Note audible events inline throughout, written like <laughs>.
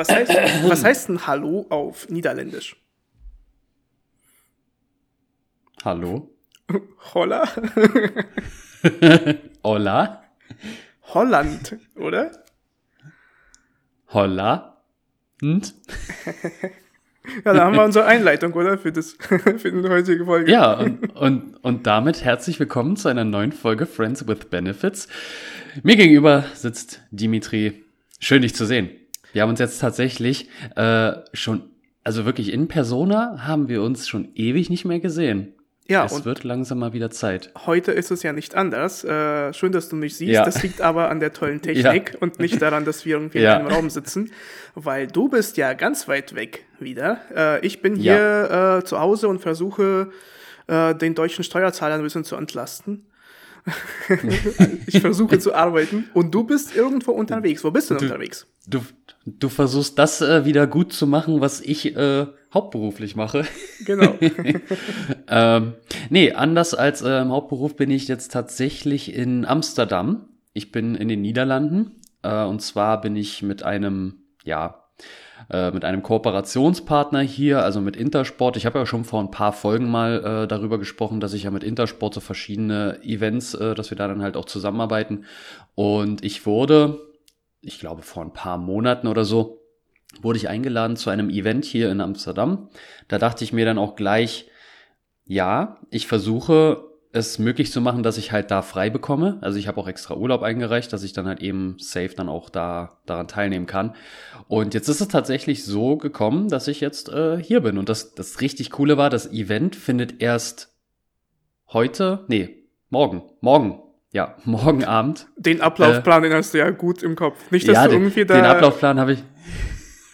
Was heißt, was heißt denn Hallo auf Niederländisch? Hallo? Holla? <laughs> Hola? Holland, oder? Holla? Und? <laughs> Ja, da haben wir unsere Einleitung, oder? Für, das, <laughs> für die heutige Folge. Ja, und, und, und damit herzlich willkommen zu einer neuen Folge Friends with Benefits. Mir gegenüber sitzt Dimitri. Schön, dich zu sehen. Wir haben uns jetzt tatsächlich äh, schon, also wirklich in Persona haben wir uns schon ewig nicht mehr gesehen. Ja, es wird langsam mal wieder Zeit. heute ist es ja nicht anders. Äh, schön, dass du mich siehst. Ja. Das liegt aber an der tollen <laughs> Technik und nicht daran, dass wir irgendwie Ja. in einem Raum sitzen, weil du bist ja ganz weit weg wieder. Äh, ich bin hier äh, zu Hause und versuche, äh, den deutschen Steuerzahler ein bisschen zu entlasten. <laughs> ich versuche zu arbeiten und du bist irgendwo unterwegs. Wo bist du denn unterwegs? Du, du versuchst das äh, wieder gut zu machen, was ich äh, hauptberuflich mache. Genau. <laughs> Ähm, nee, anders als äh, im Hauptberuf bin ich jetzt tatsächlich in Amsterdam. Ich bin in den Niederlanden. Äh, und zwar bin ich mit einem, ja, äh, mit einem Kooperationspartner hier, also mit Intersport. Ich habe ja schon vor ein paar Folgen mal äh, darüber gesprochen, dass ich ja mit Intersport so verschiedene Events, äh, dass wir da dann halt auch zusammenarbeiten. Und ich wurde, ich glaube vor ein paar Monaten oder so, wurde ich eingeladen zu einem Event hier in Amsterdam. Da dachte ich mir dann auch gleich, ja, ich versuche es möglich zu machen, dass ich halt da frei bekomme. Also ich habe auch extra Urlaub eingereicht, dass ich dann halt eben safe dann auch da daran teilnehmen kann. Und jetzt ist es tatsächlich so gekommen, dass ich jetzt äh, hier bin. Und das, das richtig coole war, das Event findet erst heute, nee, morgen, morgen, ja, <laughs> morgen Abend. Den Ablaufplan, den hast du ja gut im Kopf. Nicht, dass ja, du den, irgendwie da. den Ablaufplan habe ich.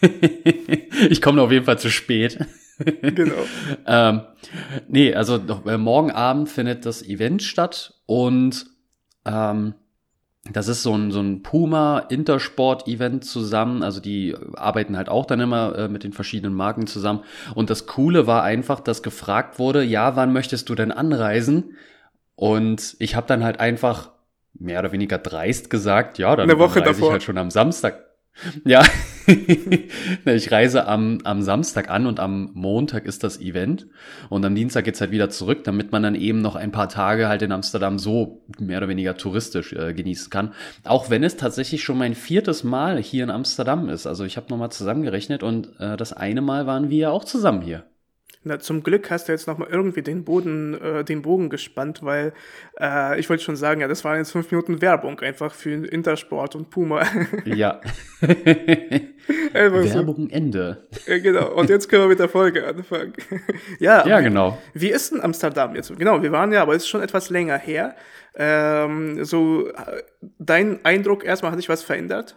<laughs> ich komme auf jeden Fall zu spät. Genau. <laughs> ähm, nee, also äh, morgen Abend findet das Event statt und ähm, das ist so ein, so ein Puma-Intersport-Event zusammen. Also die arbeiten halt auch dann immer äh, mit den verschiedenen Marken zusammen. Und das Coole war einfach, dass gefragt wurde, ja, wann möchtest du denn anreisen? Und ich habe dann halt einfach mehr oder weniger dreist gesagt, ja, dann Eine Woche reise ich davor. halt schon am Samstag. Ja, <laughs> ich reise am, am Samstag an und am Montag ist das Event. Und am Dienstag geht's halt wieder zurück, damit man dann eben noch ein paar Tage halt in Amsterdam so mehr oder weniger touristisch äh, genießen kann. Auch wenn es tatsächlich schon mein viertes Mal hier in Amsterdam ist. Also ich habe nochmal zusammengerechnet und äh, das eine Mal waren wir ja auch zusammen hier. Na, zum Glück hast du jetzt nochmal irgendwie den Boden, äh, den Bogen gespannt, weil äh, ich wollte schon sagen, ja, das waren jetzt fünf Minuten Werbung einfach für Intersport und Puma. <laughs> Ja. <laughs> So. Werbung Ende. Äh, genau. Und jetzt können wir mit der Folge anfangen. <laughs> ja, Ja, genau. wie ist denn Amsterdam jetzt? Genau, wir waren ja, aber es ist schon etwas länger her. Ähm, so, äh, dein Eindruck erstmal, hat sich was verändert?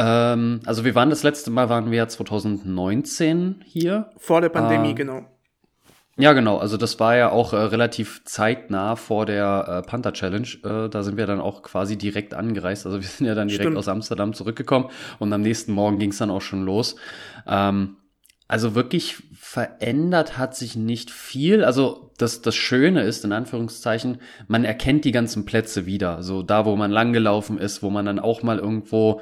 Ähm, also wir waren das letzte Mal, waren wir ja 2019 hier. Vor der Pandemie, Ah. genau. Ja, genau. Also das war ja auch äh, relativ zeitnah vor der äh, Panther Challenge. Äh, da sind wir dann auch quasi direkt angereist. Also wir sind ja dann direkt Stimmt. aus Amsterdam zurückgekommen und am nächsten Morgen ging es dann auch schon los. Ähm, also wirklich verändert hat sich nicht viel. Also das, das Schöne ist, in Anführungszeichen, man erkennt die ganzen Plätze wieder. So da, wo man langgelaufen ist, wo man dann auch mal irgendwo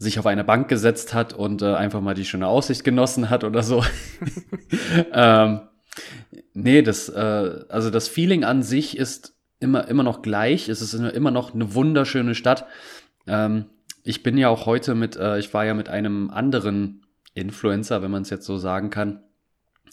sich auf eine Bank gesetzt hat und äh, einfach mal die schöne Aussicht genossen hat oder so. <laughs> ähm, nee, das, äh, also das Feeling an sich ist immer, immer noch gleich. Es ist immer noch eine wunderschöne Stadt. Ähm, ich bin ja auch heute mit, äh, ich war ja mit einem anderen Influencer, wenn man es jetzt so sagen kann,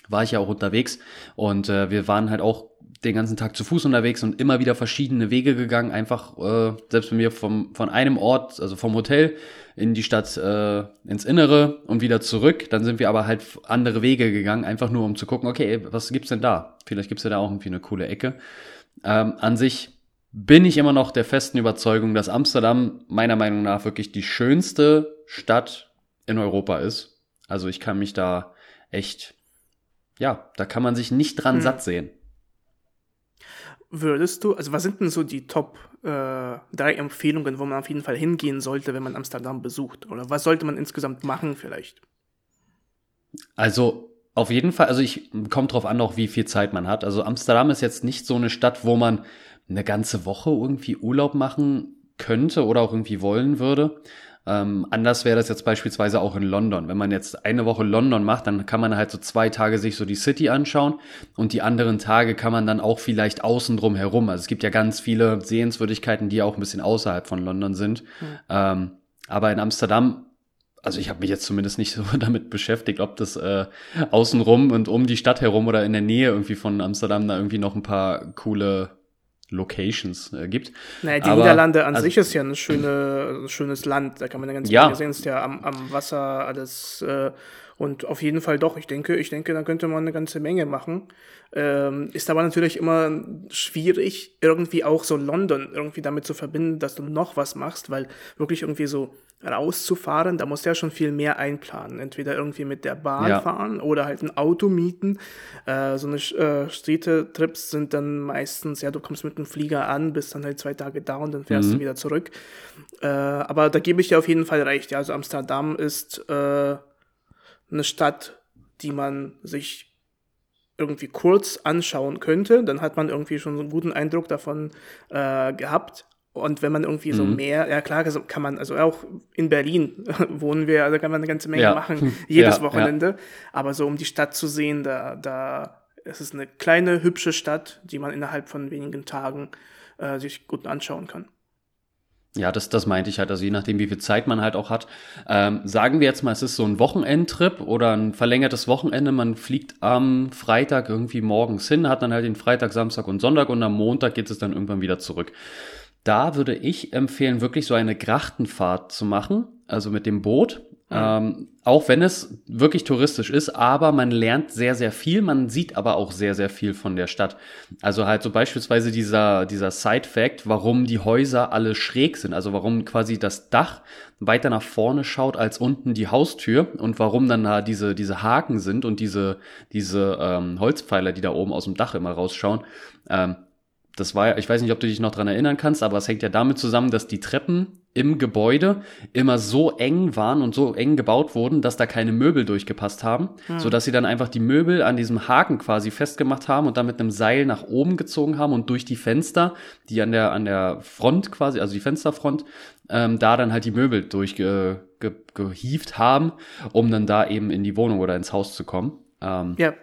war ich ja auch unterwegs und äh, wir waren halt auch den ganzen Tag zu Fuß unterwegs und immer wieder verschiedene Wege gegangen, einfach äh, selbst wenn wir vom, von einem Ort, also vom Hotel in die Stadt äh, ins Innere und wieder zurück, dann sind wir aber halt andere Wege gegangen, einfach nur um zu gucken, okay, was gibt's denn da? Vielleicht gibt's ja da auch irgendwie eine coole Ecke. Ähm, an sich bin ich immer noch der festen Überzeugung, dass Amsterdam meiner Meinung nach wirklich die schönste Stadt in Europa ist. Also ich kann mich da echt, ja, da kann man sich nicht dran Hm. satt sehen. Würdest du, also was sind denn so die Top äh, drei Empfehlungen, wo man auf jeden Fall hingehen sollte, wenn man Amsterdam besucht? Oder was sollte man insgesamt machen vielleicht? Also auf jeden Fall, also ich kommt drauf an, auch wie viel Zeit man hat. Also Amsterdam ist jetzt nicht so eine Stadt, wo man eine ganze Woche irgendwie Urlaub machen könnte oder auch irgendwie wollen würde. Ähm, anders wäre das jetzt beispielsweise auch in London. Wenn man jetzt eine Woche London macht, dann kann man halt so zwei Tage sich so die City anschauen und die anderen Tage kann man dann auch vielleicht außen drum herum. Also es gibt ja ganz viele Sehenswürdigkeiten, die auch ein bisschen außerhalb von London sind. Mhm. Ähm, aber in Amsterdam also ich habe mich jetzt zumindest nicht so <laughs> damit beschäftigt, ob das äh, außenrum und um die Stadt herum oder in der Nähe irgendwie von Amsterdam da irgendwie noch ein paar coole Locations äh, gibt. Naja, die Aber, Niederlande an also, sich ist ja ein schöne, schönes Land. Da kann man ja ganz ja. sehen, es ist ja am, am Wasser alles äh, und auf jeden Fall doch. Ich denke, ich denke, da könnte man eine ganze Menge machen. Ähm, ist aber natürlich immer schwierig, irgendwie auch so London irgendwie damit zu verbinden, dass du noch was machst, weil wirklich irgendwie so rauszufahren, da musst du ja schon viel mehr einplanen. Entweder irgendwie mit der Bahn ja. fahren oder halt ein Auto mieten. Äh, so eine äh, Städtetrips sind dann meistens, ja, du kommst mit einem Flieger an, bist dann halt zwei Tage da und dann fährst mhm. du wieder zurück. Äh, aber da gebe ich dir auf jeden Fall recht. Ja, also Amsterdam ist äh, eine Stadt, die man sich irgendwie kurz anschauen könnte, dann hat man irgendwie schon so einen guten Eindruck davon äh, gehabt. Und wenn man irgendwie so mhm. mehr, ja klar, also kann man, also auch in Berlin <laughs> wohnen wir, also kann man eine ganze Menge ja. machen, <laughs> jedes ja, Wochenende. Ja. Aber so um die Stadt zu sehen, da, da es ist eine kleine, hübsche Stadt, die man innerhalb von wenigen Tagen äh, sich gut anschauen kann. Ja, das, das meinte ich halt. Also je nachdem, wie viel Zeit man halt auch hat. Ähm, sagen wir jetzt mal, es ist so ein Wochenendtrip oder ein verlängertes Wochenende. Man fliegt am Freitag irgendwie morgens hin, hat dann halt den Freitag, Samstag und Sonntag und am Montag geht es dann irgendwann wieder zurück. Da würde ich empfehlen, wirklich so eine Grachtenfahrt zu machen, also mit dem Boot. Mhm. Ähm, auch wenn es wirklich touristisch ist, aber man lernt sehr, sehr viel, man sieht aber auch sehr, sehr viel von der Stadt. Also halt so beispielsweise dieser, dieser Side-Fact, warum die Häuser alle schräg sind, also warum quasi das Dach weiter nach vorne schaut als unten die Haustür und warum dann da diese, diese Haken sind und diese, diese ähm, Holzpfeiler, die da oben aus dem Dach immer rausschauen. Ähm, das war ja, ich weiß nicht, ob du dich noch dran erinnern kannst, aber es hängt ja damit zusammen, dass die Treppen im Gebäude immer so eng waren und so eng gebaut wurden, dass da keine Möbel durchgepasst haben, hm. so dass sie dann einfach die Möbel an diesem Haken quasi festgemacht haben und dann mit einem Seil nach oben gezogen haben und durch die Fenster, die an der an der Front quasi, also die Fensterfront, ähm, da dann halt die Möbel durchgehieft ge, ge, haben, um dann da eben in die Wohnung oder ins Haus zu kommen. Ähm, ja.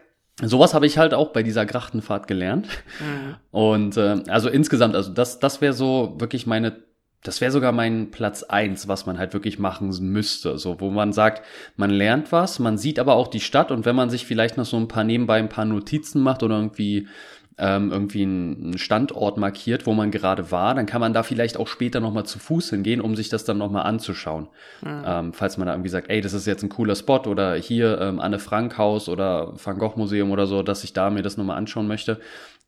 Sowas habe ich halt auch bei dieser Grachtenfahrt gelernt. Mhm. Und äh, also insgesamt, also das, das wäre so wirklich meine, das wäre sogar mein Platz eins, was man halt wirklich machen müsste. So, wo man sagt, man lernt was, man sieht aber auch die Stadt und wenn man sich vielleicht noch so ein paar nebenbei ein paar Notizen macht oder irgendwie ähm, irgendwie einen Standort markiert, wo man gerade war, dann kann man da vielleicht auch später nochmal zu Fuß hingehen, um sich das dann nochmal anzuschauen. Mhm. Ähm, falls man da irgendwie sagt, ey, das ist jetzt ein cooler Spot oder hier ähm, Anne Frank Haus oder Van Gogh Museum oder so, dass ich da mir das nochmal anschauen möchte.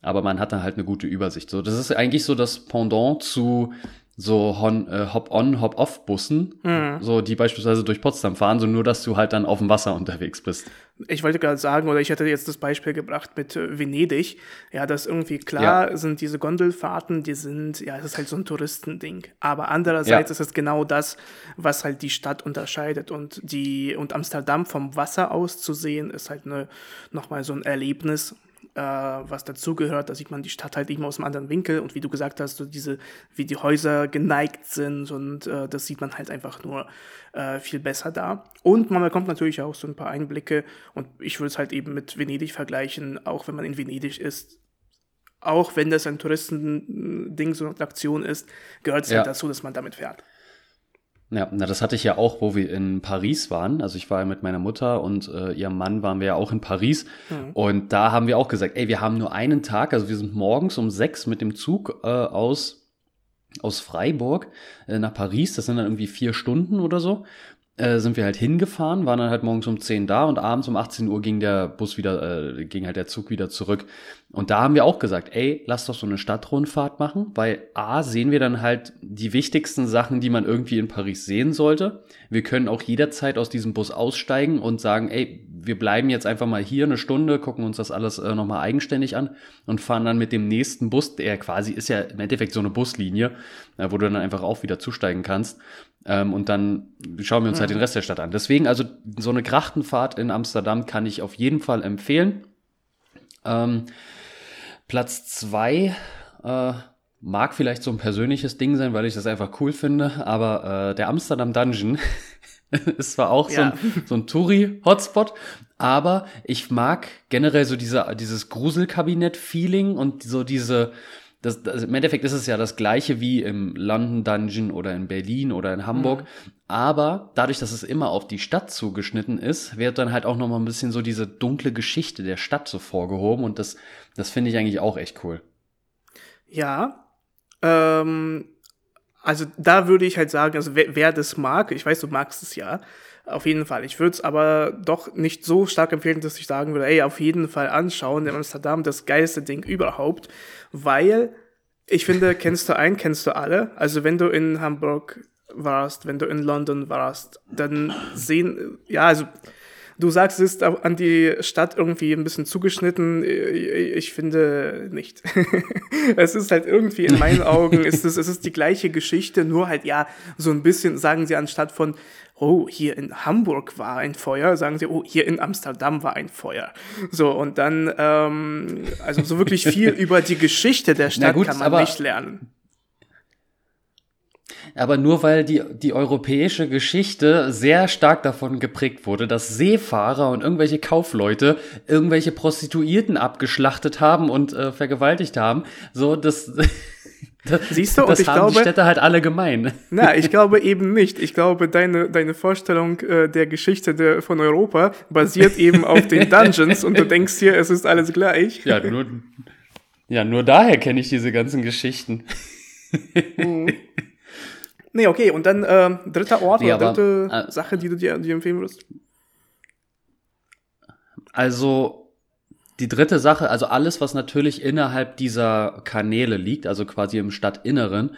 Aber man hat dann halt eine gute Übersicht. So, das ist eigentlich so das Pendant zu so äh, Hop-on, Hop-off-Bussen, mhm. so die beispielsweise durch Potsdam fahren, so nur, dass du halt dann auf dem Wasser unterwegs bist. Ich wollte gerade sagen, oder ich hätte jetzt das Beispiel gebracht mit äh, Venedig. Ja, das irgendwie klar ja. sind diese Gondelfahrten, die sind, ja, es ist halt so ein Touristending. Aber andererseits ja. ist es genau das, was halt die Stadt unterscheidet. Und die, und Amsterdam vom Wasser aus zu sehen, ist halt eine, nochmal so ein Erlebnis, äh, was dazugehört. Da sieht man die Stadt halt eben aus einem anderen Winkel und wie du gesagt hast, so diese, wie die Häuser geneigt sind und äh, das sieht man halt einfach nur äh, viel besser da. Und man bekommt natürlich auch so ein paar Einblicke und ich würde es halt eben mit Venedig vergleichen, auch wenn man in Venedig ist, auch wenn das ein Touristending, so eine Aktion ist, gehört es halt ja. halt dazu, dass man damit fährt. Ja, na, das hatte ich ja auch, wo wir in Paris waren. Also ich war ja mit meiner Mutter und äh, ihrem Mann waren wir ja auch in Paris. Mhm. Und da haben wir auch gesagt, ey, wir haben nur einen Tag, also wir sind morgens um sechs mit dem Zug äh, aus, aus Freiburg äh, nach Paris. Das sind dann irgendwie vier Stunden oder so äh, sind wir halt hingefahren, waren dann halt morgens um 10 da und abends um 18 Uhr ging der Bus wieder, äh, ging halt der Zug wieder zurück. Und da haben wir auch gesagt, ey, lass doch so eine Stadtrundfahrt machen, weil A, sehen wir dann halt die wichtigsten Sachen, die man irgendwie in Paris sehen sollte. Wir können auch jederzeit aus diesem Bus aussteigen und sagen, ey, wir bleiben jetzt einfach mal hier eine Stunde, gucken uns das alles äh, nochmal eigenständig an und fahren dann mit dem nächsten Bus, der quasi ist ja im Endeffekt so eine Buslinie, äh, wo du dann einfach auch wieder zusteigen kannst. Ähm, und dann schauen wir uns halt den Rest der Stadt an. Deswegen, also so eine Grachtenfahrt in Amsterdam kann ich auf jeden Fall empfehlen. Ähm, Platz zwei, äh, mag vielleicht so ein persönliches Ding sein, weil ich das einfach cool finde, aber äh, der Amsterdam Dungeon <laughs> ist zwar auch ja. so ein, so ein Touri-Hotspot, aber ich mag generell so diese, dieses Gruselkabinett-Feeling und so diese, das, das, im Endeffekt ist es ja das gleiche wie im London Dungeon oder in Berlin oder in Hamburg. Mhm. Aber dadurch, dass es immer auf die Stadt zugeschnitten ist, wird dann halt auch noch mal ein bisschen so diese dunkle Geschichte der Stadt so vorgehoben. Und das, das finde ich eigentlich auch echt cool. Ja. Ähm, also da würde ich halt sagen, also wer, wer das mag, ich weiß, du magst es ja, auf jeden Fall. Ich würde es aber doch nicht so stark empfehlen, dass ich sagen würde, ey, auf jeden Fall anschauen, in Amsterdam das geilste Ding überhaupt, weil ich finde, <laughs> kennst du ein, kennst du alle. Also wenn du in Hamburg warst, wenn du in London warst, dann sehen, ja, also du sagst, es ist an die Stadt irgendwie ein bisschen zugeschnitten. Ich finde nicht. <laughs> es ist halt irgendwie in meinen <laughs> Augen, ist es, es ist die gleiche Geschichte, nur halt ja, so ein bisschen, sagen sie anstatt von, oh, hier in Hamburg war ein Feuer, sagen sie, oh, hier in Amsterdam war ein Feuer. So, und dann, ähm, also so wirklich viel <laughs> über die Geschichte der Stadt gut, kann man nicht lernen. Aber nur weil die, die europäische Geschichte sehr stark davon geprägt wurde, dass Seefahrer und irgendwelche Kaufleute irgendwelche Prostituierten abgeschlachtet haben und äh, vergewaltigt haben, so das <laughs> Siehst du, das ich haben glaube, die Städte halt alle gemein. Na, <laughs> ich glaube eben nicht. Ich glaube, deine, deine Vorstellung äh, der Geschichte der, von Europa basiert <laughs> eben auf den Dungeons und du denkst hier, es ist alles gleich. Ja, nur, ja, nur daher kenne ich diese ganzen Geschichten. Mhm. Nee, okay, und dann äh, dritter Ort nee, oder dritte äh, Sache, die du dir, dir empfehlen würdest? Also, die dritte Sache, also alles, was natürlich innerhalb dieser Kanäle liegt, also quasi im Stadtinneren,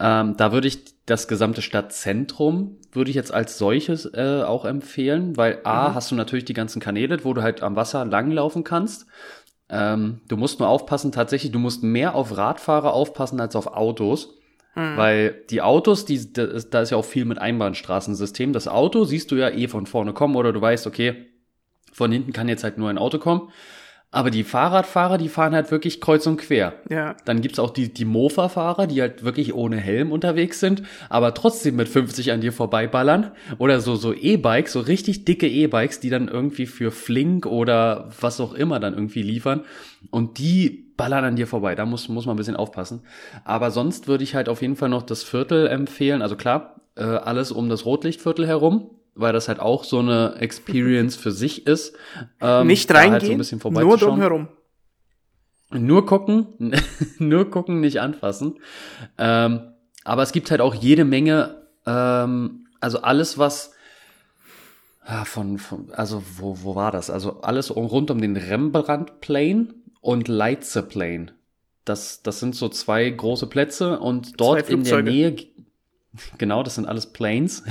ähm, da würde ich das gesamte Stadtzentrum, würde ich jetzt als solches äh, auch empfehlen, weil A, mhm. hast du natürlich die ganzen Kanäle, wo du halt am Wasser langlaufen kannst. Ähm, du musst nur aufpassen, tatsächlich, du musst mehr auf Radfahrer aufpassen als auf Autos. Mhm. Weil die Autos, die, da ist ja auch viel mit Einbahnstraßensystem. Das Auto siehst du ja eh von vorne kommen oder du weißt, okay, von hinten kann jetzt halt nur ein Auto kommen. Aber die Fahrradfahrer, die fahren halt wirklich kreuz und quer. Ja. Dann gibt's auch die, die Mofa-Fahrer, die halt wirklich ohne Helm unterwegs sind, aber trotzdem mit 50 an dir vorbeiballern. Oder so, so E-Bikes, so richtig dicke E-Bikes, die dann irgendwie für Flink oder was auch immer dann irgendwie liefern. Und die ballern an dir vorbei. Da muss, muss man ein bisschen aufpassen. Aber sonst würde ich halt auf jeden Fall noch das Viertel empfehlen. Also klar, äh, alles um das Rotlichtviertel herum weil das halt auch so eine Experience für sich ist. Ähm, nicht reingehen, halt so nur drumherum. Nur gucken, <laughs> nur gucken, nicht anfassen. Ähm, aber es gibt halt auch jede Menge, ähm, also alles, was ja, von, von, also wo, wo war das? Also alles rund um den Rembrandt Plane und Leitze Plane. Das, das sind so zwei große Plätze und dort in der Nähe, genau, das sind alles Planes.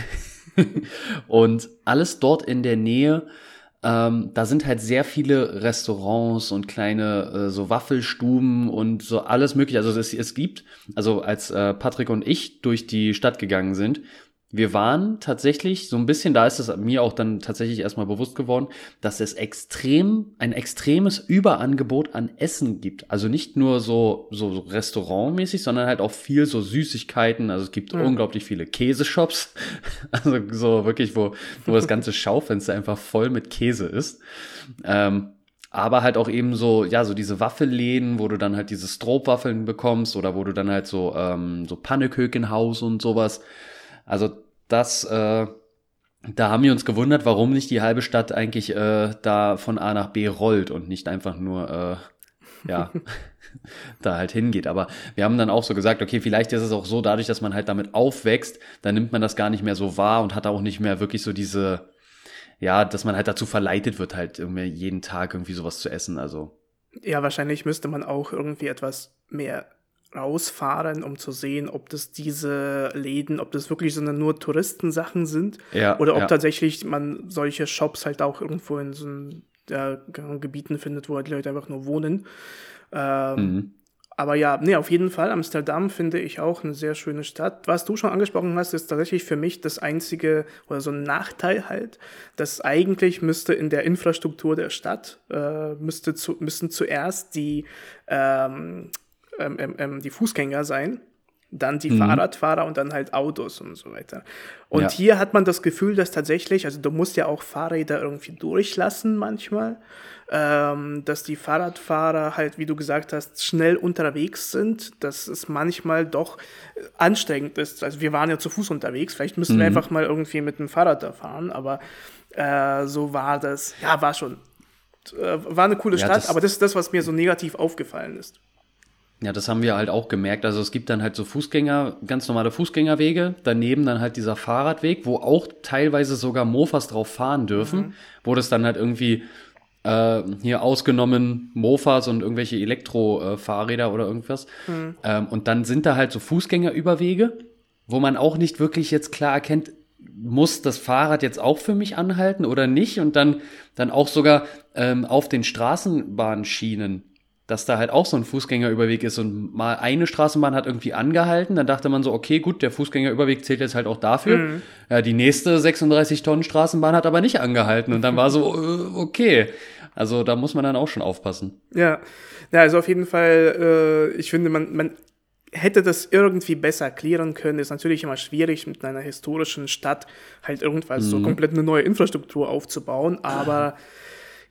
<laughs> und alles dort in der Nähe, ähm, da sind halt sehr viele Restaurants und kleine äh, so Waffelstuben und so alles mögliche. Also es, es gibt, also als äh, Patrick und ich durch die Stadt gegangen sind, wir waren tatsächlich so ein bisschen, da ist es mir auch dann tatsächlich erstmal bewusst geworden, dass es extrem, ein extremes Überangebot an Essen gibt. Also nicht nur so, so, so restaurantmäßig, sondern halt auch viel so Süßigkeiten. Also es gibt mhm. unglaublich viele Käseshops. <laughs> Also so wirklich, wo, wo das ganze Schaufenster einfach voll mit Käse ist. Ähm, aber halt auch eben so, ja, so diese Waffelläden, wo du dann halt diese Stroopwaffeln bekommst oder wo du dann halt so, ähm, so Pannekökenhaus und sowas. Also das, äh, da haben wir uns gewundert, warum nicht die halbe Stadt eigentlich äh, da von A nach B rollt und nicht einfach nur, äh, ja, <laughs> da halt hingeht. Aber wir haben dann auch so gesagt, okay, vielleicht ist es auch so, dadurch, dass man halt damit aufwächst, dann nimmt man das gar nicht mehr so wahr und hat auch nicht mehr wirklich so diese, ja, dass man halt dazu verleitet wird, halt irgendwie jeden Tag irgendwie sowas zu essen. Also. Ja, wahrscheinlich müsste man auch irgendwie etwas mehr rausfahren, um zu sehen, ob das diese Läden, ob das wirklich so nur Touristensachen sind ja, oder ob ja. tatsächlich man solche Shops halt auch irgendwo in so ja, Gebieten findet, wo halt die Leute einfach nur wohnen. Ähm, mhm. Aber ja, nee, auf jeden Fall. Amsterdam finde ich auch eine sehr schöne Stadt. Was du schon angesprochen hast, ist tatsächlich für mich das einzige oder so ein Nachteil halt, dass eigentlich müsste in der Infrastruktur der Stadt, äh, müsste zu, müssen zuerst die ähm, ähm, ähm, ähm die Fußgänger sein dann die mhm. Fahrradfahrer und dann halt Autos und so weiter. Und ja. hier hat man das Gefühl, dass tatsächlich, also du musst ja auch Fahrräder irgendwie durchlassen manchmal, ähm, dass die Fahrradfahrer halt, wie du gesagt hast, schnell unterwegs sind, dass es manchmal doch anstrengend ist. Also wir waren ja zu Fuß unterwegs, vielleicht müssen mhm. wir einfach mal irgendwie mit dem Fahrrad da fahren, aber äh, so war das, ja, war schon, äh, war eine coole ja, Stadt, aber das ist das, was mir so negativ aufgefallen ist. Ja, das haben wir halt auch gemerkt. Also es gibt dann halt so Fußgänger, ganz normale Fußgängerwege, daneben dann halt dieser Fahrradweg, wo auch teilweise sogar Mofas drauf fahren dürfen, mhm. wo das dann halt irgendwie äh, hier ausgenommen Mofas und irgendwelche Elektrofahrräder äh, oder irgendwas. Mhm. Ähm, und dann sind da halt so Fußgängerüberwege, wo man auch nicht wirklich jetzt klar erkennt, muss das Fahrrad jetzt auch für mich anhalten oder nicht? Und dann, dann auch sogar ähm, auf den Straßenbahnschienen dass da halt auch so ein Fußgängerüberweg ist und mal eine Straßenbahn hat irgendwie angehalten, dann dachte man so, okay, gut, der Fußgängerüberweg zählt jetzt halt auch dafür. Mhm. Ja, die nächste 36 Tonnen Straßenbahn hat aber nicht angehalten und dann war so, <laughs> äh, okay. Also da muss man dann auch schon aufpassen. Ja, ja also auf jeden Fall, äh, ich finde, man, man hätte das irgendwie besser klären können. Ist natürlich immer schwierig, mit einer historischen Stadt halt irgendwas mhm. so komplett eine neue Infrastruktur aufzubauen, aber <laughs>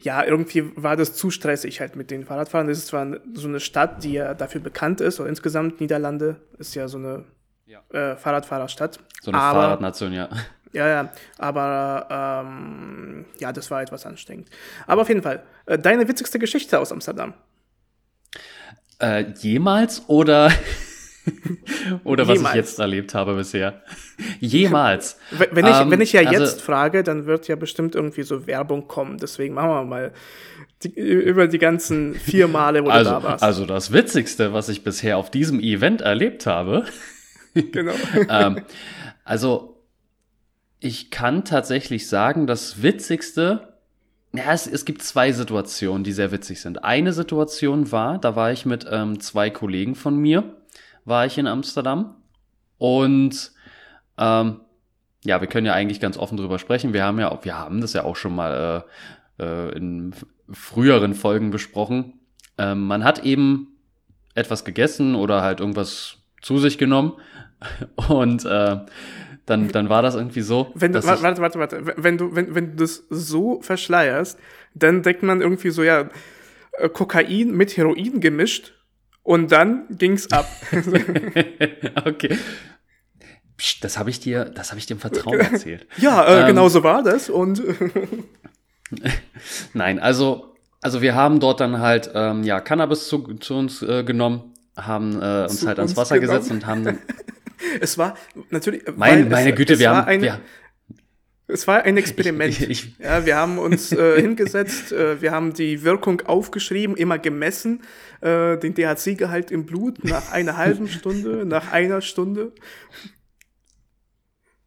ja, irgendwie war das zu stressig halt mit den Fahrradfahrern. Das ist zwar so eine Stadt, die ja dafür bekannt ist, oder insgesamt Niederlande ist ja so eine ja. Äh, Fahrradfahrerstadt. So eine aber, Fahrradnation, ja. <laughs> Ja, ja, aber ähm, ja, das war etwas anstrengend. Aber auf jeden Fall, äh, deine witzigste Geschichte aus Amsterdam? Äh, jemals oder <laughs> Oder was ich jetzt erlebt habe bisher. <laughs> Jemals. <laughs> Wenn ich, ähm, wenn ich ja also, jetzt frage, dann wird ja bestimmt irgendwie so Werbung kommen. Deswegen machen wir mal die, über die ganzen vier Male, wo also, du da warst. Also das Witzigste, was ich bisher auf diesem Event erlebt habe. genau. ähm, also ich kann tatsächlich sagen, das Witzigste ja, es, es gibt zwei Situationen, die sehr witzig sind. Eine Situation war, da war ich mit ähm, zwei Kollegen von mir war ich in Amsterdam. Und ähm, ja, wir können ja eigentlich ganz offen drüber sprechen. Wir haben ja, wir haben das ja auch schon mal äh, äh, in früheren Folgen besprochen. Ähm, man hat eben etwas gegessen oder halt irgendwas zu sich genommen <laughs> und äh, dann, dann war das irgendwie so. Wenn du, warte, warte, warte. Wenn du, wenn, wenn du das so verschleierst, dann denkt man irgendwie so, ja, äh, Kokain mit Heroin gemischt und dann ging's ab. <laughs> okay. Psst, das habe ich dir, das habe ich dir im Vertrauen <laughs> erzählt. ja, äh, ähm, genau so war das und <laughs> Nein, also also wir haben dort dann halt ähm, ja Cannabis zu, zu uns äh, genommen, haben äh, uns zu halt ans Wasser genommen. gesetzt und haben dann es war natürlich meine, meine es, Güte, es wir haben eine, wir, es war ein Experiment. Ich, ich, ja, wir haben uns äh, <laughs> hingesetzt, äh, wir haben die Wirkung aufgeschrieben, immer gemessen, äh, den THC-Gehalt im Blut nach einer halben Stunde, <laughs> nach einer Stunde.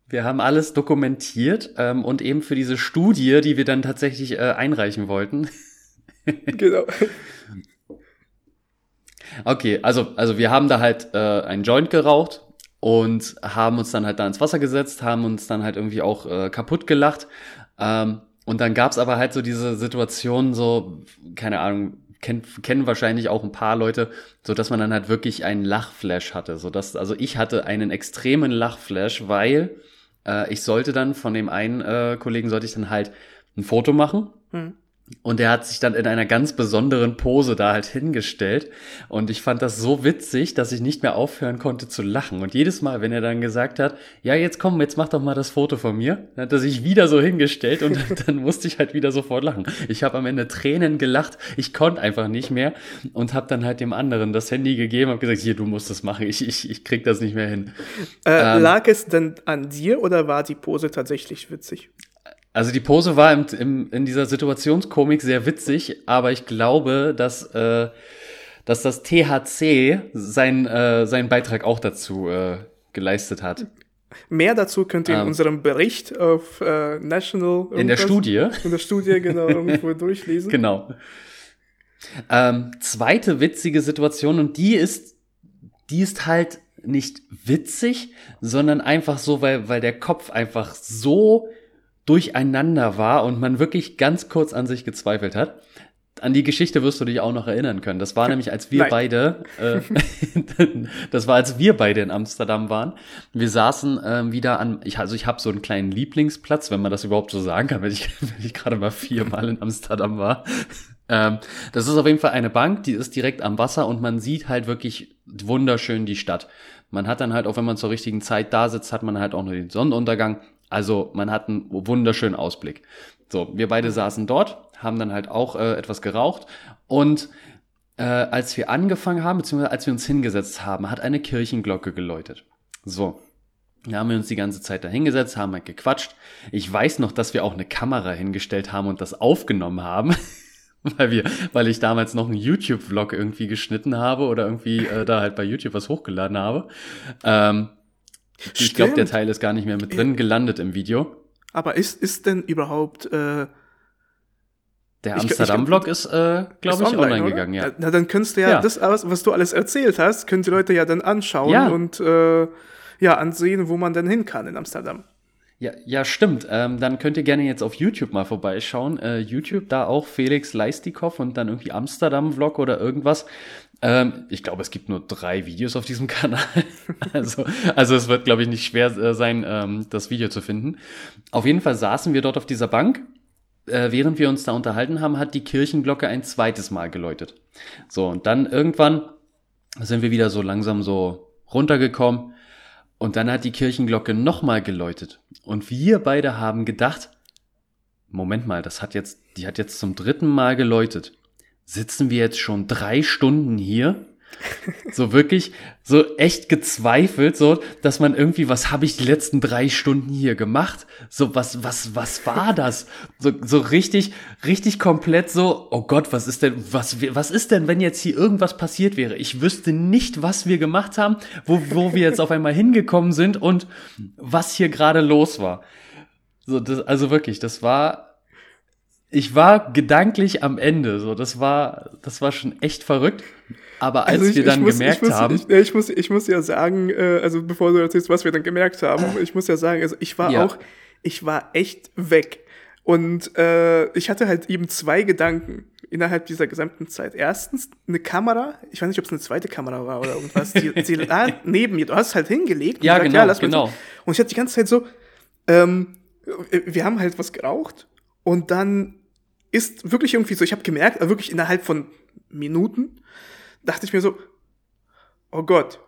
Wir haben alles dokumentiert ähm, und eben für diese Studie, die wir dann tatsächlich äh, einreichen wollten. <laughs> genau. Okay, also, also wir haben da halt äh, einen Joint geraucht, und haben uns dann halt da ins Wasser gesetzt, haben uns dann halt irgendwie auch äh, kaputt gelacht. Ähm, und dann gab's aber halt so diese Situation, so, keine Ahnung, kenn, kennen wahrscheinlich auch ein paar Leute, so dass man dann halt wirklich einen Lachflash hatte. So dass, also ich hatte einen extremen Lachflash, weil äh, ich sollte dann von dem einen äh, Kollegen sollte ich dann halt ein Foto machen. Hm. Und er hat sich dann in einer ganz besonderen Pose da halt hingestellt. Und ich fand das so witzig, dass ich nicht mehr aufhören konnte zu lachen. Und jedes Mal, wenn er dann gesagt hat, ja, jetzt komm, jetzt mach doch mal das Foto von mir, dann hat er sich wieder so hingestellt und <laughs> dann musste ich halt wieder sofort lachen. Ich habe am Ende Tränen gelacht. Ich konnte einfach nicht mehr und habe dann halt dem anderen das Handy gegeben und gesagt, hier, du musst das machen. Ich, ich, ich krieg das nicht mehr hin. Äh, ähm, lag es denn an dir oder war die Pose tatsächlich witzig? Also die Pose war im, im, in dieser Situationskomik sehr witzig, aber ich glaube, dass, äh, dass das THC sein, äh, seinen Beitrag auch dazu äh, geleistet hat. Mehr dazu könnt ihr in um, ähm. unserem Bericht auf äh, National in der Studie in der Studie genau <laughs> irgendwo durchlesen. Genau. Ähm, zweite witzige Situation und die ist die ist halt nicht witzig, sondern einfach so, weil weil der Kopf einfach so durcheinander war und man wirklich ganz kurz an sich gezweifelt hat. an die Geschichte wirst du dich auch noch erinnern können. Das war nämlich, als wir Nein. beide, äh, <laughs> das war, als wir beide in Amsterdam waren. Wir saßen ähm, wieder an, ich, also ich habe so einen kleinen Lieblingsplatz, wenn man das überhaupt so sagen kann, wenn ich, <laughs> wenn ich gerade mal viermal in Amsterdam war. Ähm, das ist auf jeden Fall eine Bank, die ist direkt am Wasser und man sieht halt wirklich wunderschön die Stadt. Man hat dann halt, auch wenn man zur richtigen Zeit da sitzt, hat man halt auch nur den Sonnenuntergang. Also man hat einen wunderschönen Ausblick. So, wir beide saßen dort, haben dann halt auch äh, etwas geraucht und äh, als wir angefangen haben, beziehungsweise als wir uns hingesetzt haben, hat eine Kirchenglocke geläutet. So, da haben wir uns die ganze Zeit da hingesetzt, haben halt gequatscht. Ich weiß noch, dass wir auch eine Kamera hingestellt haben und das aufgenommen haben. <laughs> weil wir, weil ich damals noch einen YouTube-Vlog irgendwie geschnitten habe oder irgendwie äh, da halt bei YouTube was hochgeladen habe. Ähm, ich glaube, der Teil ist gar nicht mehr mit drin gelandet im Video. Aber ist, ist denn überhaupt äh, der Amsterdam-Vlog ist, äh, glaube ich, online, online gegangen, ja. Na, dann könntest du ja, ja, das, was du alles erzählt hast, können die Leute ja dann anschauen ja. und äh, ja, ansehen, wo man denn hin kann in Amsterdam. Ja, ja, stimmt. Ähm, dann könnt ihr gerne jetzt auf YouTube mal vorbeischauen. Äh, YouTube, da auch Felix Leistikow und dann irgendwie Amsterdam-Vlog oder irgendwas. Ähm, ich glaube, es gibt nur drei Videos auf diesem <laughs> Kanal. also, also es wird, glaube ich, nicht schwer äh, sein, ähm, das Video zu finden. Auf jeden Fall saßen wir dort auf dieser Bank. Äh, während wir uns da unterhalten haben, hat die Kirchenglocke ein zweites Mal geläutet. So, und dann irgendwann sind wir wieder so langsam so runtergekommen und dann hat die Kirchenglocke nochmal geläutet. Und wir beide haben gedacht, Moment mal, das hat jetzt, die hat jetzt zum dritten Mal geläutet. Sitzen wir jetzt schon drei Stunden hier? So wirklich, so echt gezweifelt, so, dass man irgendwie, was habe ich die letzten drei Stunden hier gemacht? So, was, was, was war das? So, so richtig, richtig komplett so, oh Gott, was ist denn, was, was ist denn, wenn jetzt hier irgendwas passiert wäre? Ich wüsste nicht, was wir gemacht haben, wo, wo wir jetzt auf einmal hingekommen sind und was hier gerade los war. So, das, also wirklich, das war, ich war gedanklich am Ende, so, das war, das war schon echt verrückt. Aber als also ich, wir dann muss, gemerkt muss, haben. Ich, ich, muss, ich muss ja sagen, äh, also bevor du erzählst, was wir dann gemerkt haben, ich muss ja sagen, also ich war ja. auch, ich war echt weg. Und äh, ich hatte halt eben zwei Gedanken innerhalb dieser gesamten Zeit. Erstens eine Kamera, ich weiß nicht, ob es eine zweite Kamera war oder irgendwas, die, die <laughs> lag neben mir. Du hast es halt hingelegt. Ja, gesagt, genau, ja, lass genau. Und ich hatte die ganze Zeit so, ähm, wir haben halt was geraucht und dann ist wirklich irgendwie so, ich habe gemerkt, wirklich innerhalb von Minuten, dachte ich mir so, oh Gott,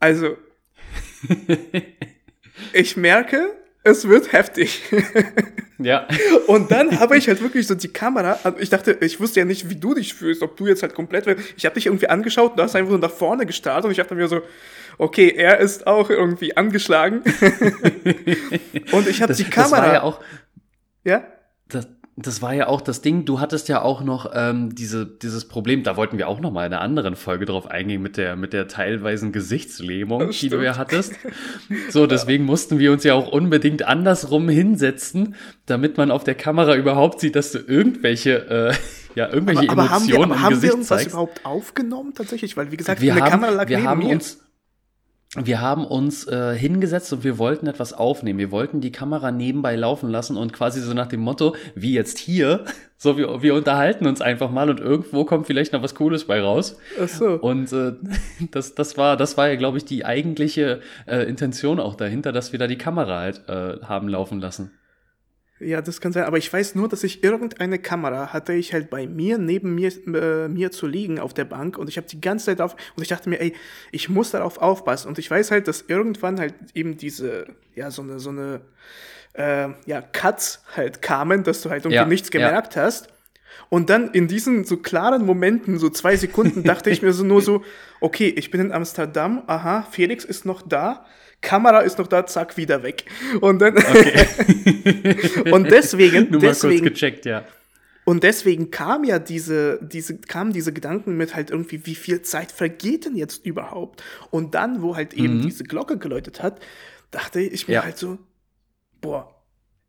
also <laughs> ich merke, es wird heftig. ja. <laughs> Und dann habe ich halt wirklich so die Kamera, also ich dachte, ich wusste ja nicht, wie du dich fühlst, ob du jetzt halt komplett, ich habe dich irgendwie angeschaut und du hast einfach so nach vorne gestartet und ich dachte mir so, okay, er ist auch irgendwie angeschlagen. <laughs> und ich habe die Kamera. Das war ja auch. Ja? Das, das war ja auch das Ding, du hattest ja auch noch ähm, diese, dieses Problem, da wollten wir auch noch mal in einer anderen Folge drauf eingehen mit der, mit der teilweisen Gesichtslähmung, die du ja hattest. <laughs> So, deswegen ja. mussten wir uns ja auch unbedingt andersrum hinsetzen, damit man auf der Kamera überhaupt sieht, dass du irgendwelche, äh, <laughs> ja, irgendwelche aber, aber Emotionen haben wir, aber im Gesicht haben wir zeigst. überhaupt aufgenommen tatsächlich? Weil, wie gesagt, wir eine haben, Kamera lag wir neben haben mir. uns wir haben uns äh, hingesetzt und wir wollten etwas aufnehmen. Wir wollten die Kamera nebenbei laufen lassen und quasi so nach dem Motto, wie jetzt hier, <laughs> so wir, wir unterhalten uns einfach mal und irgendwo kommt vielleicht noch was Cooles bei raus. Ach so. Und äh, <laughs> das, das war, das war ja, glaube ich, die eigentliche äh, Intention auch dahinter, dass wir da die Kamera halt äh, haben laufen lassen. Ja, das kann sein, aber ich weiß nur, dass ich irgendeine Kamera hatte ich halt bei mir neben mir äh, mir zu liegen auf der Bank und ich habe die ganze Zeit auf und ich dachte mir, ey, ich muss darauf aufpassen und ich weiß halt, dass irgendwann halt eben diese ja so eine so eine äh, ja Cuts halt kamen, dass du halt irgendwie ja, nichts gemerkt ja. hast. Und dann in diesen so klaren Momenten, so zwei Sekunden, dachte ich mir so nur so, <laughs> okay, ich bin in Amsterdam, aha, Felix ist noch da Kamera ist noch da, zack, wieder weg. Und dann. Okay. <laughs> und deswegen. Nur mal deswegen, kurz gecheckt, ja. Und deswegen kam ja diese, diese, kamen diese Gedanken mit halt irgendwie, wie viel Zeit vergeht denn jetzt überhaupt? Und dann, wo halt eben mhm. diese Glocke geläutet hat, dachte ich mir ja. halt so, boah,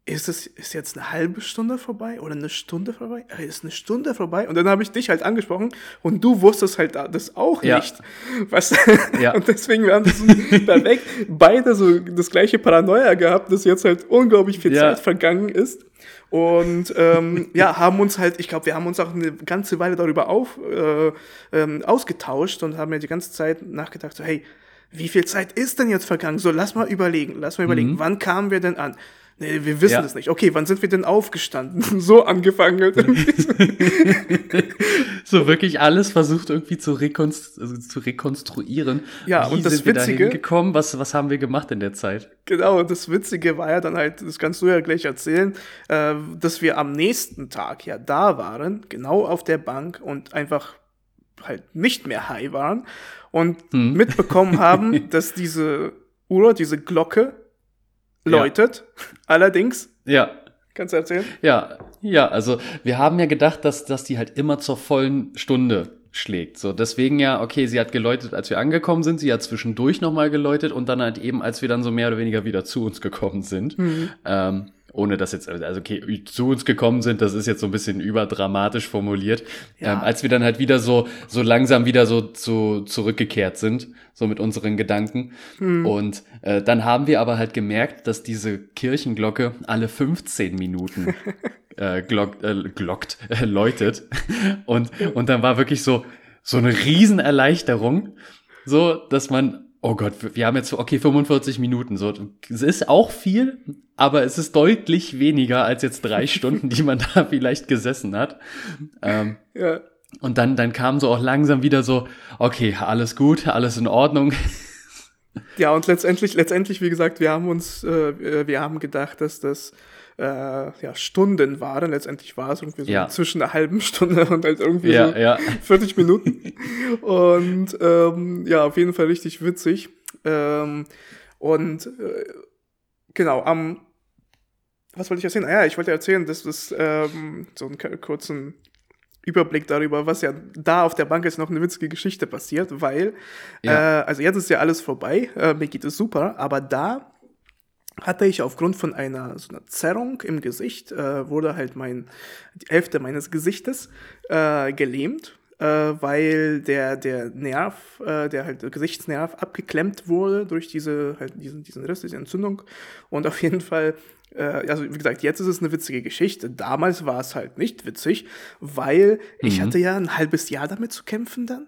ist es ist jetzt eine halbe Stunde vorbei oder eine Stunde vorbei? Äh, Ist eine Stunde vorbei? Und dann habe ich dich halt angesprochen und du wusstest halt das auch Ja. nicht. Was? <laughs> Ja. <laughs> Und deswegen wir haben das perfekt beide so das gleiche Paranoia gehabt, dass jetzt halt unglaublich viel Ja. Zeit vergangen ist. Und ähm, ja, haben uns halt, ich glaube, wir haben uns auch eine ganze Weile darüber auf, äh, ähm, ausgetauscht und haben ja die ganze Zeit nachgedacht, so, hey, wie viel Zeit ist denn jetzt vergangen? So, lass mal überlegen, lass mal überlegen, wann kamen wir denn an? Nee, wir wissen Ja. es nicht. Okay, wann sind wir denn aufgestanden? <laughs> So angefangen. Halt. <laughs> So wirklich alles versucht irgendwie zu, rekonst also zu rekonstruieren. Ja, Wie und das sind wir Witzige- hingekommen? Was, was haben wir gemacht in der Zeit? genau, und das Witzige war ja dann halt, das kannst du ja gleich erzählen, äh, dass wir am nächsten Tag ja da waren, genau auf der Bank und einfach halt nicht mehr high waren und Hm. mitbekommen haben, <laughs> dass diese Uhr, diese Glocke läutet. Allerdings, Ja, kannst du erzählen? ja, ja. Also wir haben ja gedacht, dass, dass die halt immer zur vollen Stunde schlägt. So, deswegen ja, okay, sie hat geläutet, als wir angekommen sind. Sie hat zwischendurch nochmal geläutet und dann halt eben, als wir dann so mehr oder weniger wieder zu uns gekommen sind. Mhm. Ähm, ohne dass jetzt, also okay, zu uns gekommen sind, das ist jetzt so ein bisschen überdramatisch formuliert. Ja. Ähm, als wir dann halt wieder so, so langsam wieder so zu, zurückgekehrt sind, so mit unseren Gedanken. Und äh, dann haben wir aber halt gemerkt, dass diese Kirchenglocke alle 15 Minuten <laughs> äh, glock, äh, glockt, äh, läutet. Und, und dann war wirklich so, so eine Riesenerleichterung, so, dass man, oh Gott, wir haben jetzt, okay, 45 Minuten, so, es ist auch viel, aber es ist deutlich weniger als jetzt drei <laughs> Stunden, die man da vielleicht gesessen hat. Ähm, Ja. und dann, dann kam so auch langsam wieder so, okay, alles gut, alles in Ordnung. Ja, und letztendlich, letztendlich, wie gesagt, wir haben uns, äh, wir haben gedacht, dass das äh, ja, Stunden waren. Letztendlich war es irgendwie so Ja. zwischen einer halben Stunde und halt irgendwie Ja, so ja. <laughs> 40 Minuten. und ähm, ja, auf jeden Fall richtig witzig. Ähm, und äh, genau, am was wollte ich erzählen? Ah, ja, ich wollte erzählen, dass das ähm, so einen kurzen Überblick darüber, was ja da auf der Bank ist, noch eine witzige Geschichte passiert, weil, Ja. äh, also jetzt ist ja alles vorbei, äh, mir geht es super, aber da hatte ich aufgrund von einer so einer Zerrung im Gesicht, äh, wurde halt mein, die Hälfte meines Gesichtes äh, gelähmt, äh, weil der, der Nerv, äh, der halt der Gesichtsnerv abgeklemmt wurde durch diese, halt diesen, diesen Riss, diese Entzündung. Und auf jeden Fall, äh, also wie gesagt, jetzt ist es eine witzige Geschichte. Damals war es halt nicht witzig, weil ich Mhm. hatte ja ein halbes Jahr damit zu kämpfen dann.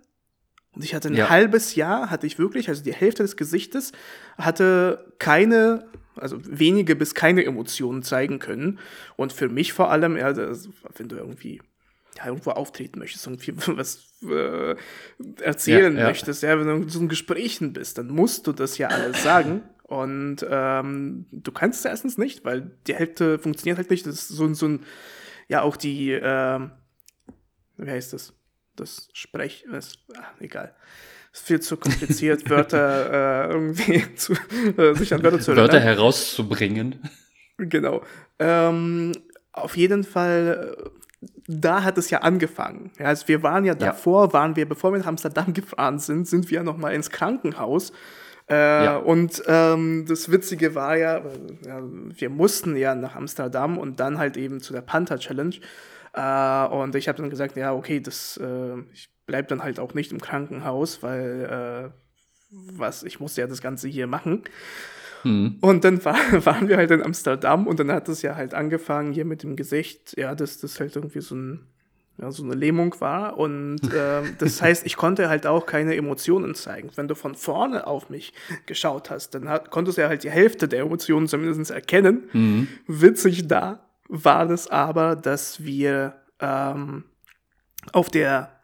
Und ich hatte ein Ja. halbes Jahr, hatte ich wirklich, also die Hälfte des Gesichtes, hatte keine, also wenige bis keine Emotionen zeigen können. Und für mich vor allem, ja, das, wenn du irgendwie ja, irgendwo auftreten möchtest, irgendwie <laughs> was äh, erzählen Ja, ja. möchtest, ja, wenn du in so einem Gesprächen bist, dann musst du das ja alles sagen. Und ähm, du kannst es erstens nicht, weil die Hälfte funktioniert halt nicht. Das ist so, ein- so ein, ja, auch die, ähm, wie heißt das? Das Sprech, das, ah, egal. Ist viel zu kompliziert, Wörter <laughs> äh, irgendwie <laughs> zu, äh, sich an Wörter zu Wörter erinnern. herauszubringen. Genau. Ähm, auf jeden Fall, äh, da hat es ja angefangen. Ja, also wir waren ja davor, waren wir, bevor wir nach Amsterdam <laughs> gefahren sind, sind wir noch mal ins Krankenhaus. Äh, Ja. Und ähm, das Witzige war ja, ja, wir mussten ja nach Amsterdam und dann halt eben zu der Panther Challenge. Äh, und ich habe dann gesagt, ja, okay, das, äh, ich bleib dann halt auch nicht im Krankenhaus, weil äh, was, ich muss ja das Ganze hier machen. Hm. Und dann war, <laughs> waren wir halt in Amsterdam und dann hat es ja halt angefangen hier mit dem Gesicht, ja, dass das halt irgendwie so, ein, ja, so eine Lähmung war. Und <laughs> ähm, das heißt, ich konnte halt auch keine Emotionen zeigen. Wenn du von vorne auf mich geschaut hast, dann hat, konntest du ja halt die Hälfte der Emotionen zumindest erkennen. Mhm. Witzig da war das aber, dass wir ähm, auf der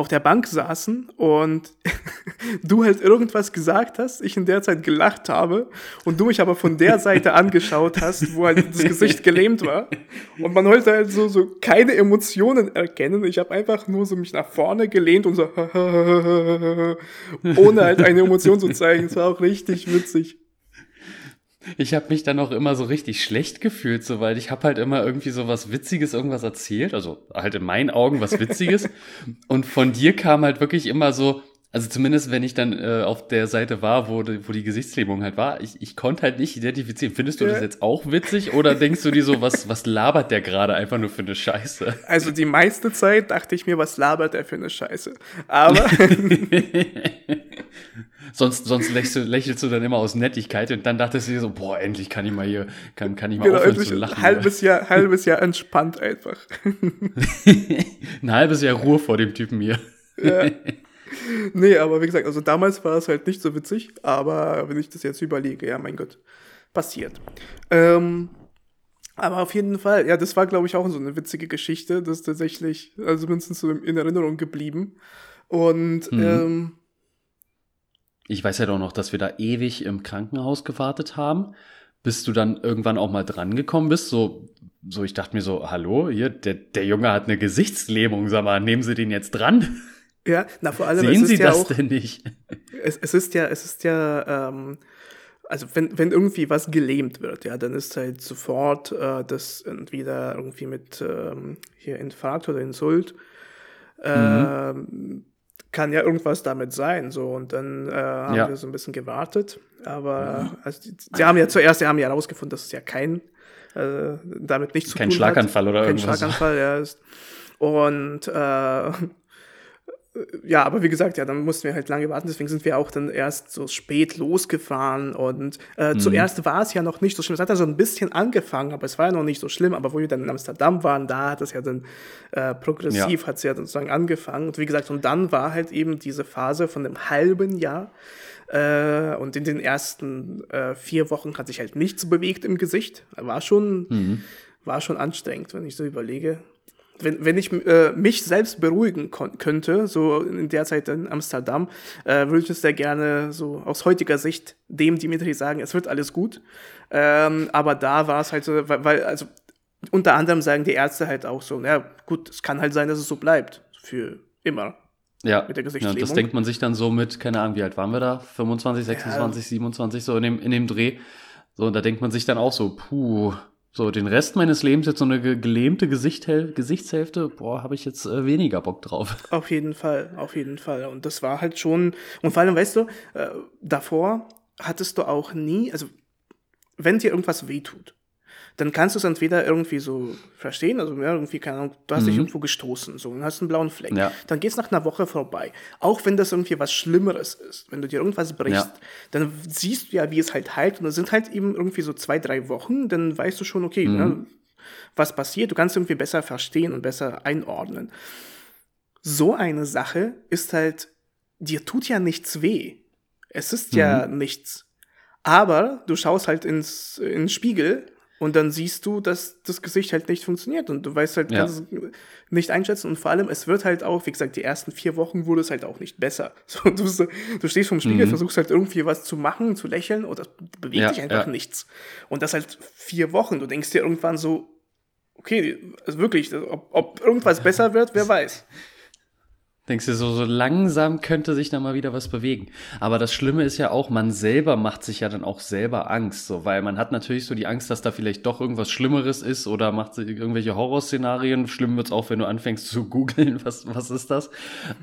auf der Bank saßen und <laughs> du halt irgendwas gesagt hast, ich in der Zeit gelacht habe und du mich aber von der Seite <laughs> angeschaut hast, wo halt das Gesicht gelähmt war und man wollte halt so, so keine Emotionen erkennen. Ich habe einfach nur so mich nach vorne gelehnt und so <laughs> ohne halt eine Emotion zu zeigen. Es war auch richtig witzig. Ich habe mich dann auch immer so richtig schlecht gefühlt, so, weil ich habe halt immer irgendwie so was Witziges irgendwas erzählt, also halt in meinen Augen was Witziges. <laughs> und von dir kam halt wirklich immer so, Also zumindest, wenn ich dann äh, auf der Seite war, wo die, wo die Gesichtslähmung halt war, ich, ich konnte halt nicht identifizieren. Findest du das jetzt auch witzig oder denkst du dir so, was, was labert der gerade einfach nur für eine Scheiße? Also die meiste Zeit dachte ich mir, was labert der für eine Scheiße. Aber <laughs> <laughs> sonst, sonst lächelst du, lächelst du dann immer aus Nettigkeit und dann dachtest du dir so, boah, endlich kann ich mal hier, kann, kann ich mal genau, aufhören zu lachen. Halbes Jahr, halbes Jahr entspannt einfach. <laughs> Ein halbes Jahr Ruhe vor dem Typen hier. Ja. <laughs> Nee, aber wie gesagt, also damals war es halt nicht so witzig, aber wenn ich das jetzt überlege, ja, mein Gott, passiert. Ähm, aber auf jeden Fall, ja, das war, glaube ich, auch so eine witzige Geschichte. Das ist tatsächlich, also mindestens so in Erinnerung geblieben. Und mhm. ähm, ich weiß ja doch noch, dass wir da ewig im Krankenhaus gewartet haben, bis du dann irgendwann auch mal drangekommen bist. So, so ich dachte mir so, hallo, hier, der, der Junge hat eine Gesichtslähmung, sag mal, nehmen Sie den jetzt dran? Ja, na vor allem. Sehen Sie ja das auch, denn nicht? Es, es ist ja, es ist ja, ähm, also wenn, wenn irgendwie was gelähmt wird, ja, dann ist halt sofort äh, das entweder irgendwie mit ähm, hier Infarkt oder Insult. Mhm kann ja irgendwas damit sein, so und dann äh, haben ja. wir so ein bisschen gewartet, aber also die, sie haben ja zuerst, sie haben ja herausgefunden, dass es ja kein äh, damit nichts zu kein tun Schlaganfall hat. oder kein irgendwas. Kein Schlaganfall, ja ist und äh, ja, aber wie gesagt, ja, dann mussten wir halt lange warten, deswegen sind wir auch dann erst so spät losgefahren und äh, mhm. zuerst war es ja noch nicht so schlimm. Es hat ja so ein bisschen angefangen, aber es war ja noch nicht so schlimm. Aber wo wir dann in Amsterdam waren, da hat es ja dann äh, progressiv, ja. hat es ja sozusagen angefangen. Und wie gesagt, und dann war halt eben diese Phase von einem halben Jahr. Äh, und in den ersten äh, vier Wochen hat sich halt nichts bewegt im Gesicht. War schon, mhm. war schon anstrengend, wenn ich so überlege wenn, wenn ich äh, mich selbst beruhigen könnte, so in der Zeit in Amsterdam, äh, würde ich es sehr gerne so aus heutiger Sicht dem Dimitri sagen, es wird alles gut. Ähm, aber da war es halt so, weil, also unter anderem sagen die Ärzte halt auch so, ja gut, es kann halt sein, dass es so bleibt. Für immer. Ja, mit der ja, das denkt man sich dann so mit, keine Ahnung, wie alt waren wir da? 25, 26, ja. 27, so in dem, in dem Dreh. So, und da denkt man sich dann auch so, puh, so, den Rest meines Lebens jetzt so eine gelähmte Gesichthäl Gesichtshälfte, boah, habe ich jetzt äh, weniger Bock drauf. <laughs> Auf jeden Fall, auf jeden Fall. Und das war halt schon, und vor allem, weißt du, äh, davor hattest du auch nie, also wenn dir irgendwas wehtut, dann kannst du es entweder irgendwie so verstehen, also ja, irgendwie, keine Ahnung, du hast mhm. dich irgendwo gestoßen, so, und hast einen blauen Fleck. Ja. Dann geht es nach einer Woche vorbei. Auch wenn das irgendwie was Schlimmeres ist, wenn du dir irgendwas brichst, ja. dann siehst du ja, wie es halt heilt. Und das sind halt eben irgendwie so zwei, drei Wochen, dann weißt du schon, okay, mhm. ne, was passiert, du kannst irgendwie besser verstehen und besser einordnen. So eine Sache ist halt, dir tut ja nichts weh. Es ist mhm. ja nichts. Aber du schaust halt ins, ins Spiegel und dann siehst du, dass das Gesicht halt nicht funktioniert und du weißt halt, kannst ja. es nicht einschätzen und vor allem, es wird halt auch, wie gesagt, die ersten vier Wochen wurde es halt auch nicht besser. <laughs> So, du, du stehst vom Spiegel, mhm. versuchst halt irgendwie was zu machen, zu lächeln und das bewegt ja, dich einfach ja. nichts. Und das halt vier Wochen. Du denkst dir irgendwann so, okay, also wirklich, ob, ob irgendwas besser wird, wer weiß. Denkst du, so, so langsam könnte sich da mal wieder was bewegen. Aber das Schlimme ist ja auch, man selber macht sich ja dann auch selber Angst, so, weil man hat natürlich so die Angst, dass da vielleicht doch irgendwas Schlimmeres ist oder macht sich irgendwelche Horrorszenarien. Schlimm wird's auch, wenn du anfängst zu googeln, was, was ist das?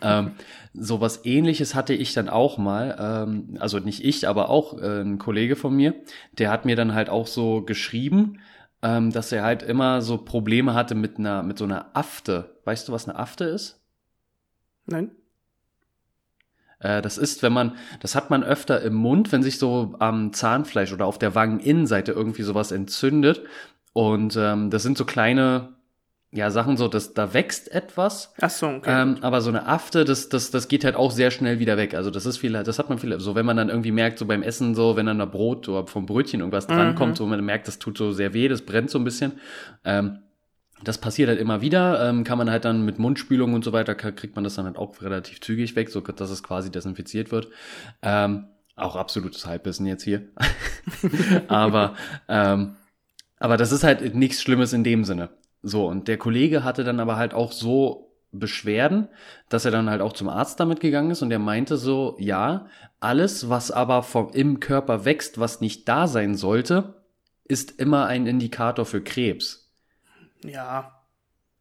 ähm, so was ähnliches hatte ich dann auch mal, ähm, also nicht ich, aber auch äh, ein Kollege von mir, der hat mir dann halt auch so geschrieben, ähm, dass er halt immer so Probleme hatte mit einer, mit so einer Afte. Weißt du, was eine Afte ist? Nein. Äh, das ist, wenn man, das hat man öfter im Mund, wenn sich so am Zahnfleisch oder auf der Wangeninnenseite irgendwie sowas entzündet. Und ähm, das sind so kleine, ja, Sachen so, dass da wächst etwas. Ach so, okay. Ähm, aber so eine Afte, das, das, das geht halt auch sehr schnell wieder weg. Also das ist viel, das hat man viel, so wenn man dann irgendwie merkt, so beim Essen so, wenn dann da Brot oder vom Brötchen irgendwas mhm. drankommt, so man merkt, das tut so sehr weh, das brennt so ein bisschen. Ähm, das passiert halt immer wieder, ähm, kann man halt dann mit Mundspülung und so weiter, kriegt man das dann halt auch relativ zügig weg, so dass es quasi desinfiziert wird. Ähm, auch absolutes Halbwissen jetzt hier. <laughs> aber, ähm, aber das ist halt nichts Schlimmes in dem Sinne. So, und der Kollege hatte dann aber halt auch so Beschwerden, dass er dann halt auch zum Arzt damit gegangen ist und er meinte so, ja, alles, was aber vom, im Körper wächst, was nicht da sein sollte, ist immer ein Indikator für Krebs. Ja.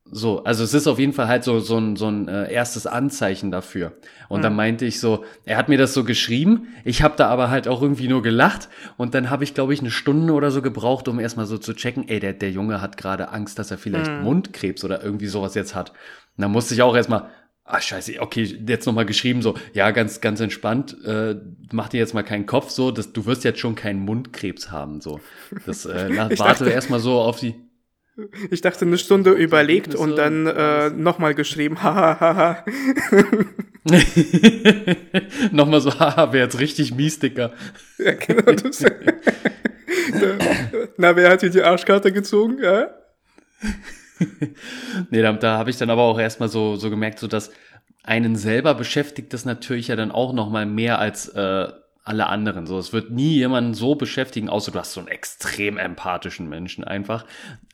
So, also es ist auf jeden Fall halt so, so ein, so ein äh, erstes Anzeichen dafür. Und mhm. dann meinte ich so, er hat mir das so geschrieben, ich habe da aber halt auch irgendwie nur gelacht und dann habe ich, glaube ich, eine Stunde oder so gebraucht, um erstmal so zu checken, ey, der, der Junge hat gerade Angst, dass er vielleicht mhm. Mundkrebs oder irgendwie sowas jetzt hat. Und dann musste ich auch erstmal, ah scheiße, okay, jetzt nochmal geschrieben so, ja, ganz, ganz entspannt, äh, mach dir jetzt mal keinen Kopf so, dass, du wirst jetzt schon keinen Mundkrebs haben, so. Das äh, <laughs> warte erstmal so auf die ich dachte eine Stunde überlegt und dann äh, nochmal geschrieben, hahaha. <laughs> nochmal so, haha, wäre jetzt richtig mies, Dicker. Ja, genau. Das. Na, wer hat hier die Arschkarte gezogen? Ja? <laughs> nee, da, da habe ich dann aber auch erstmal so, so gemerkt, so dass einen selber beschäftigt das natürlich ja dann auch nochmal mehr als äh, alle anderen. So, es wird nie jemanden so beschäftigen, außer du hast so einen extrem empathischen Menschen einfach,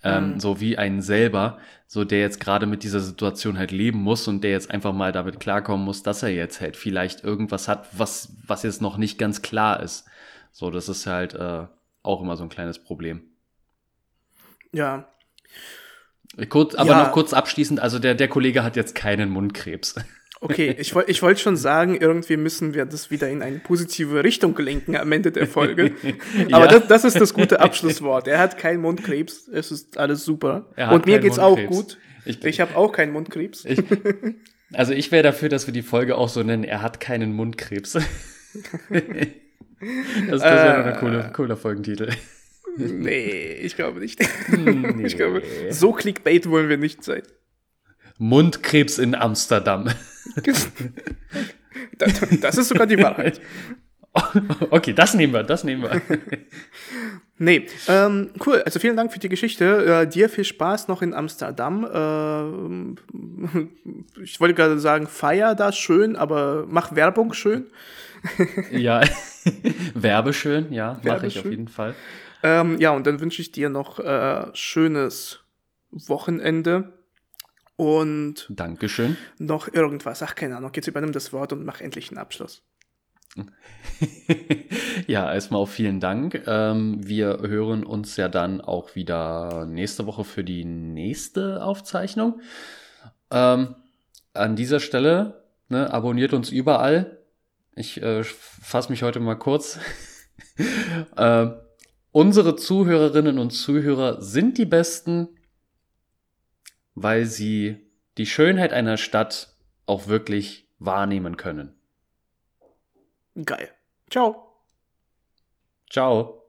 ähm, mhm. so wie einen selber, so der jetzt gerade mit dieser Situation halt leben muss und der jetzt einfach mal damit klarkommen muss, dass er jetzt halt vielleicht irgendwas hat, was was jetzt noch nicht ganz klar ist. So, das ist halt äh, auch immer so ein kleines Problem. Ja. Kurz, aber ja. noch kurz abschließend, also der, der Kollege hat jetzt keinen Mundkrebs. Okay, ich, ich wollte schon sagen, irgendwie müssen wir das wieder in eine positive Richtung lenken am Ende der Folge. <laughs> Aber ja. das, das ist das gute Abschlusswort. Er hat keinen Mundkrebs, es ist alles super. Und mir geht's auch gut. Ich, ich habe auch keinen Mundkrebs. Ich, also ich wäre dafür, dass wir die Folge auch so nennen, er hat keinen Mundkrebs. das, das wäre äh, ein cooler, cooler Folgentitel. Nee, ich glaube nicht. Nee. Ich glaube, so Clickbait wollen wir nicht sein. Mundkrebs in Amsterdam. <laughs> das ist sogar die Wahrheit. <laughs> Okay, das nehmen wir, das nehmen wir. <laughs> Nee, ähm, cool. Also vielen Dank für die Geschichte. Äh, dir viel Spaß noch in Amsterdam. Äh, ich wollte gerade sagen, feier das schön, aber mach Werbung schön. ja, Werbeschön, ja, mache ich auf jeden Fall. Ähm, ja, und dann wünsche ich dir noch äh, schönes Wochenende. Und Dankeschön. Noch irgendwas. Ach, keine Ahnung. Jetzt übernimm das Wort und mach endlich einen Abschluss. <laughs> ja, erstmal auch vielen Dank. Ähm, wir hören uns ja dann auch wieder nächste Woche für die nächste Aufzeichnung. Ähm, an dieser Stelle, ne, abonniert uns überall. Ich äh, fasse mich heute mal kurz. <laughs> äh, unsere Zuhörerinnen und Zuhörer sind die besten weil sie die Schönheit einer Stadt auch wirklich wahrnehmen können. Geil. Ciao. Ciao.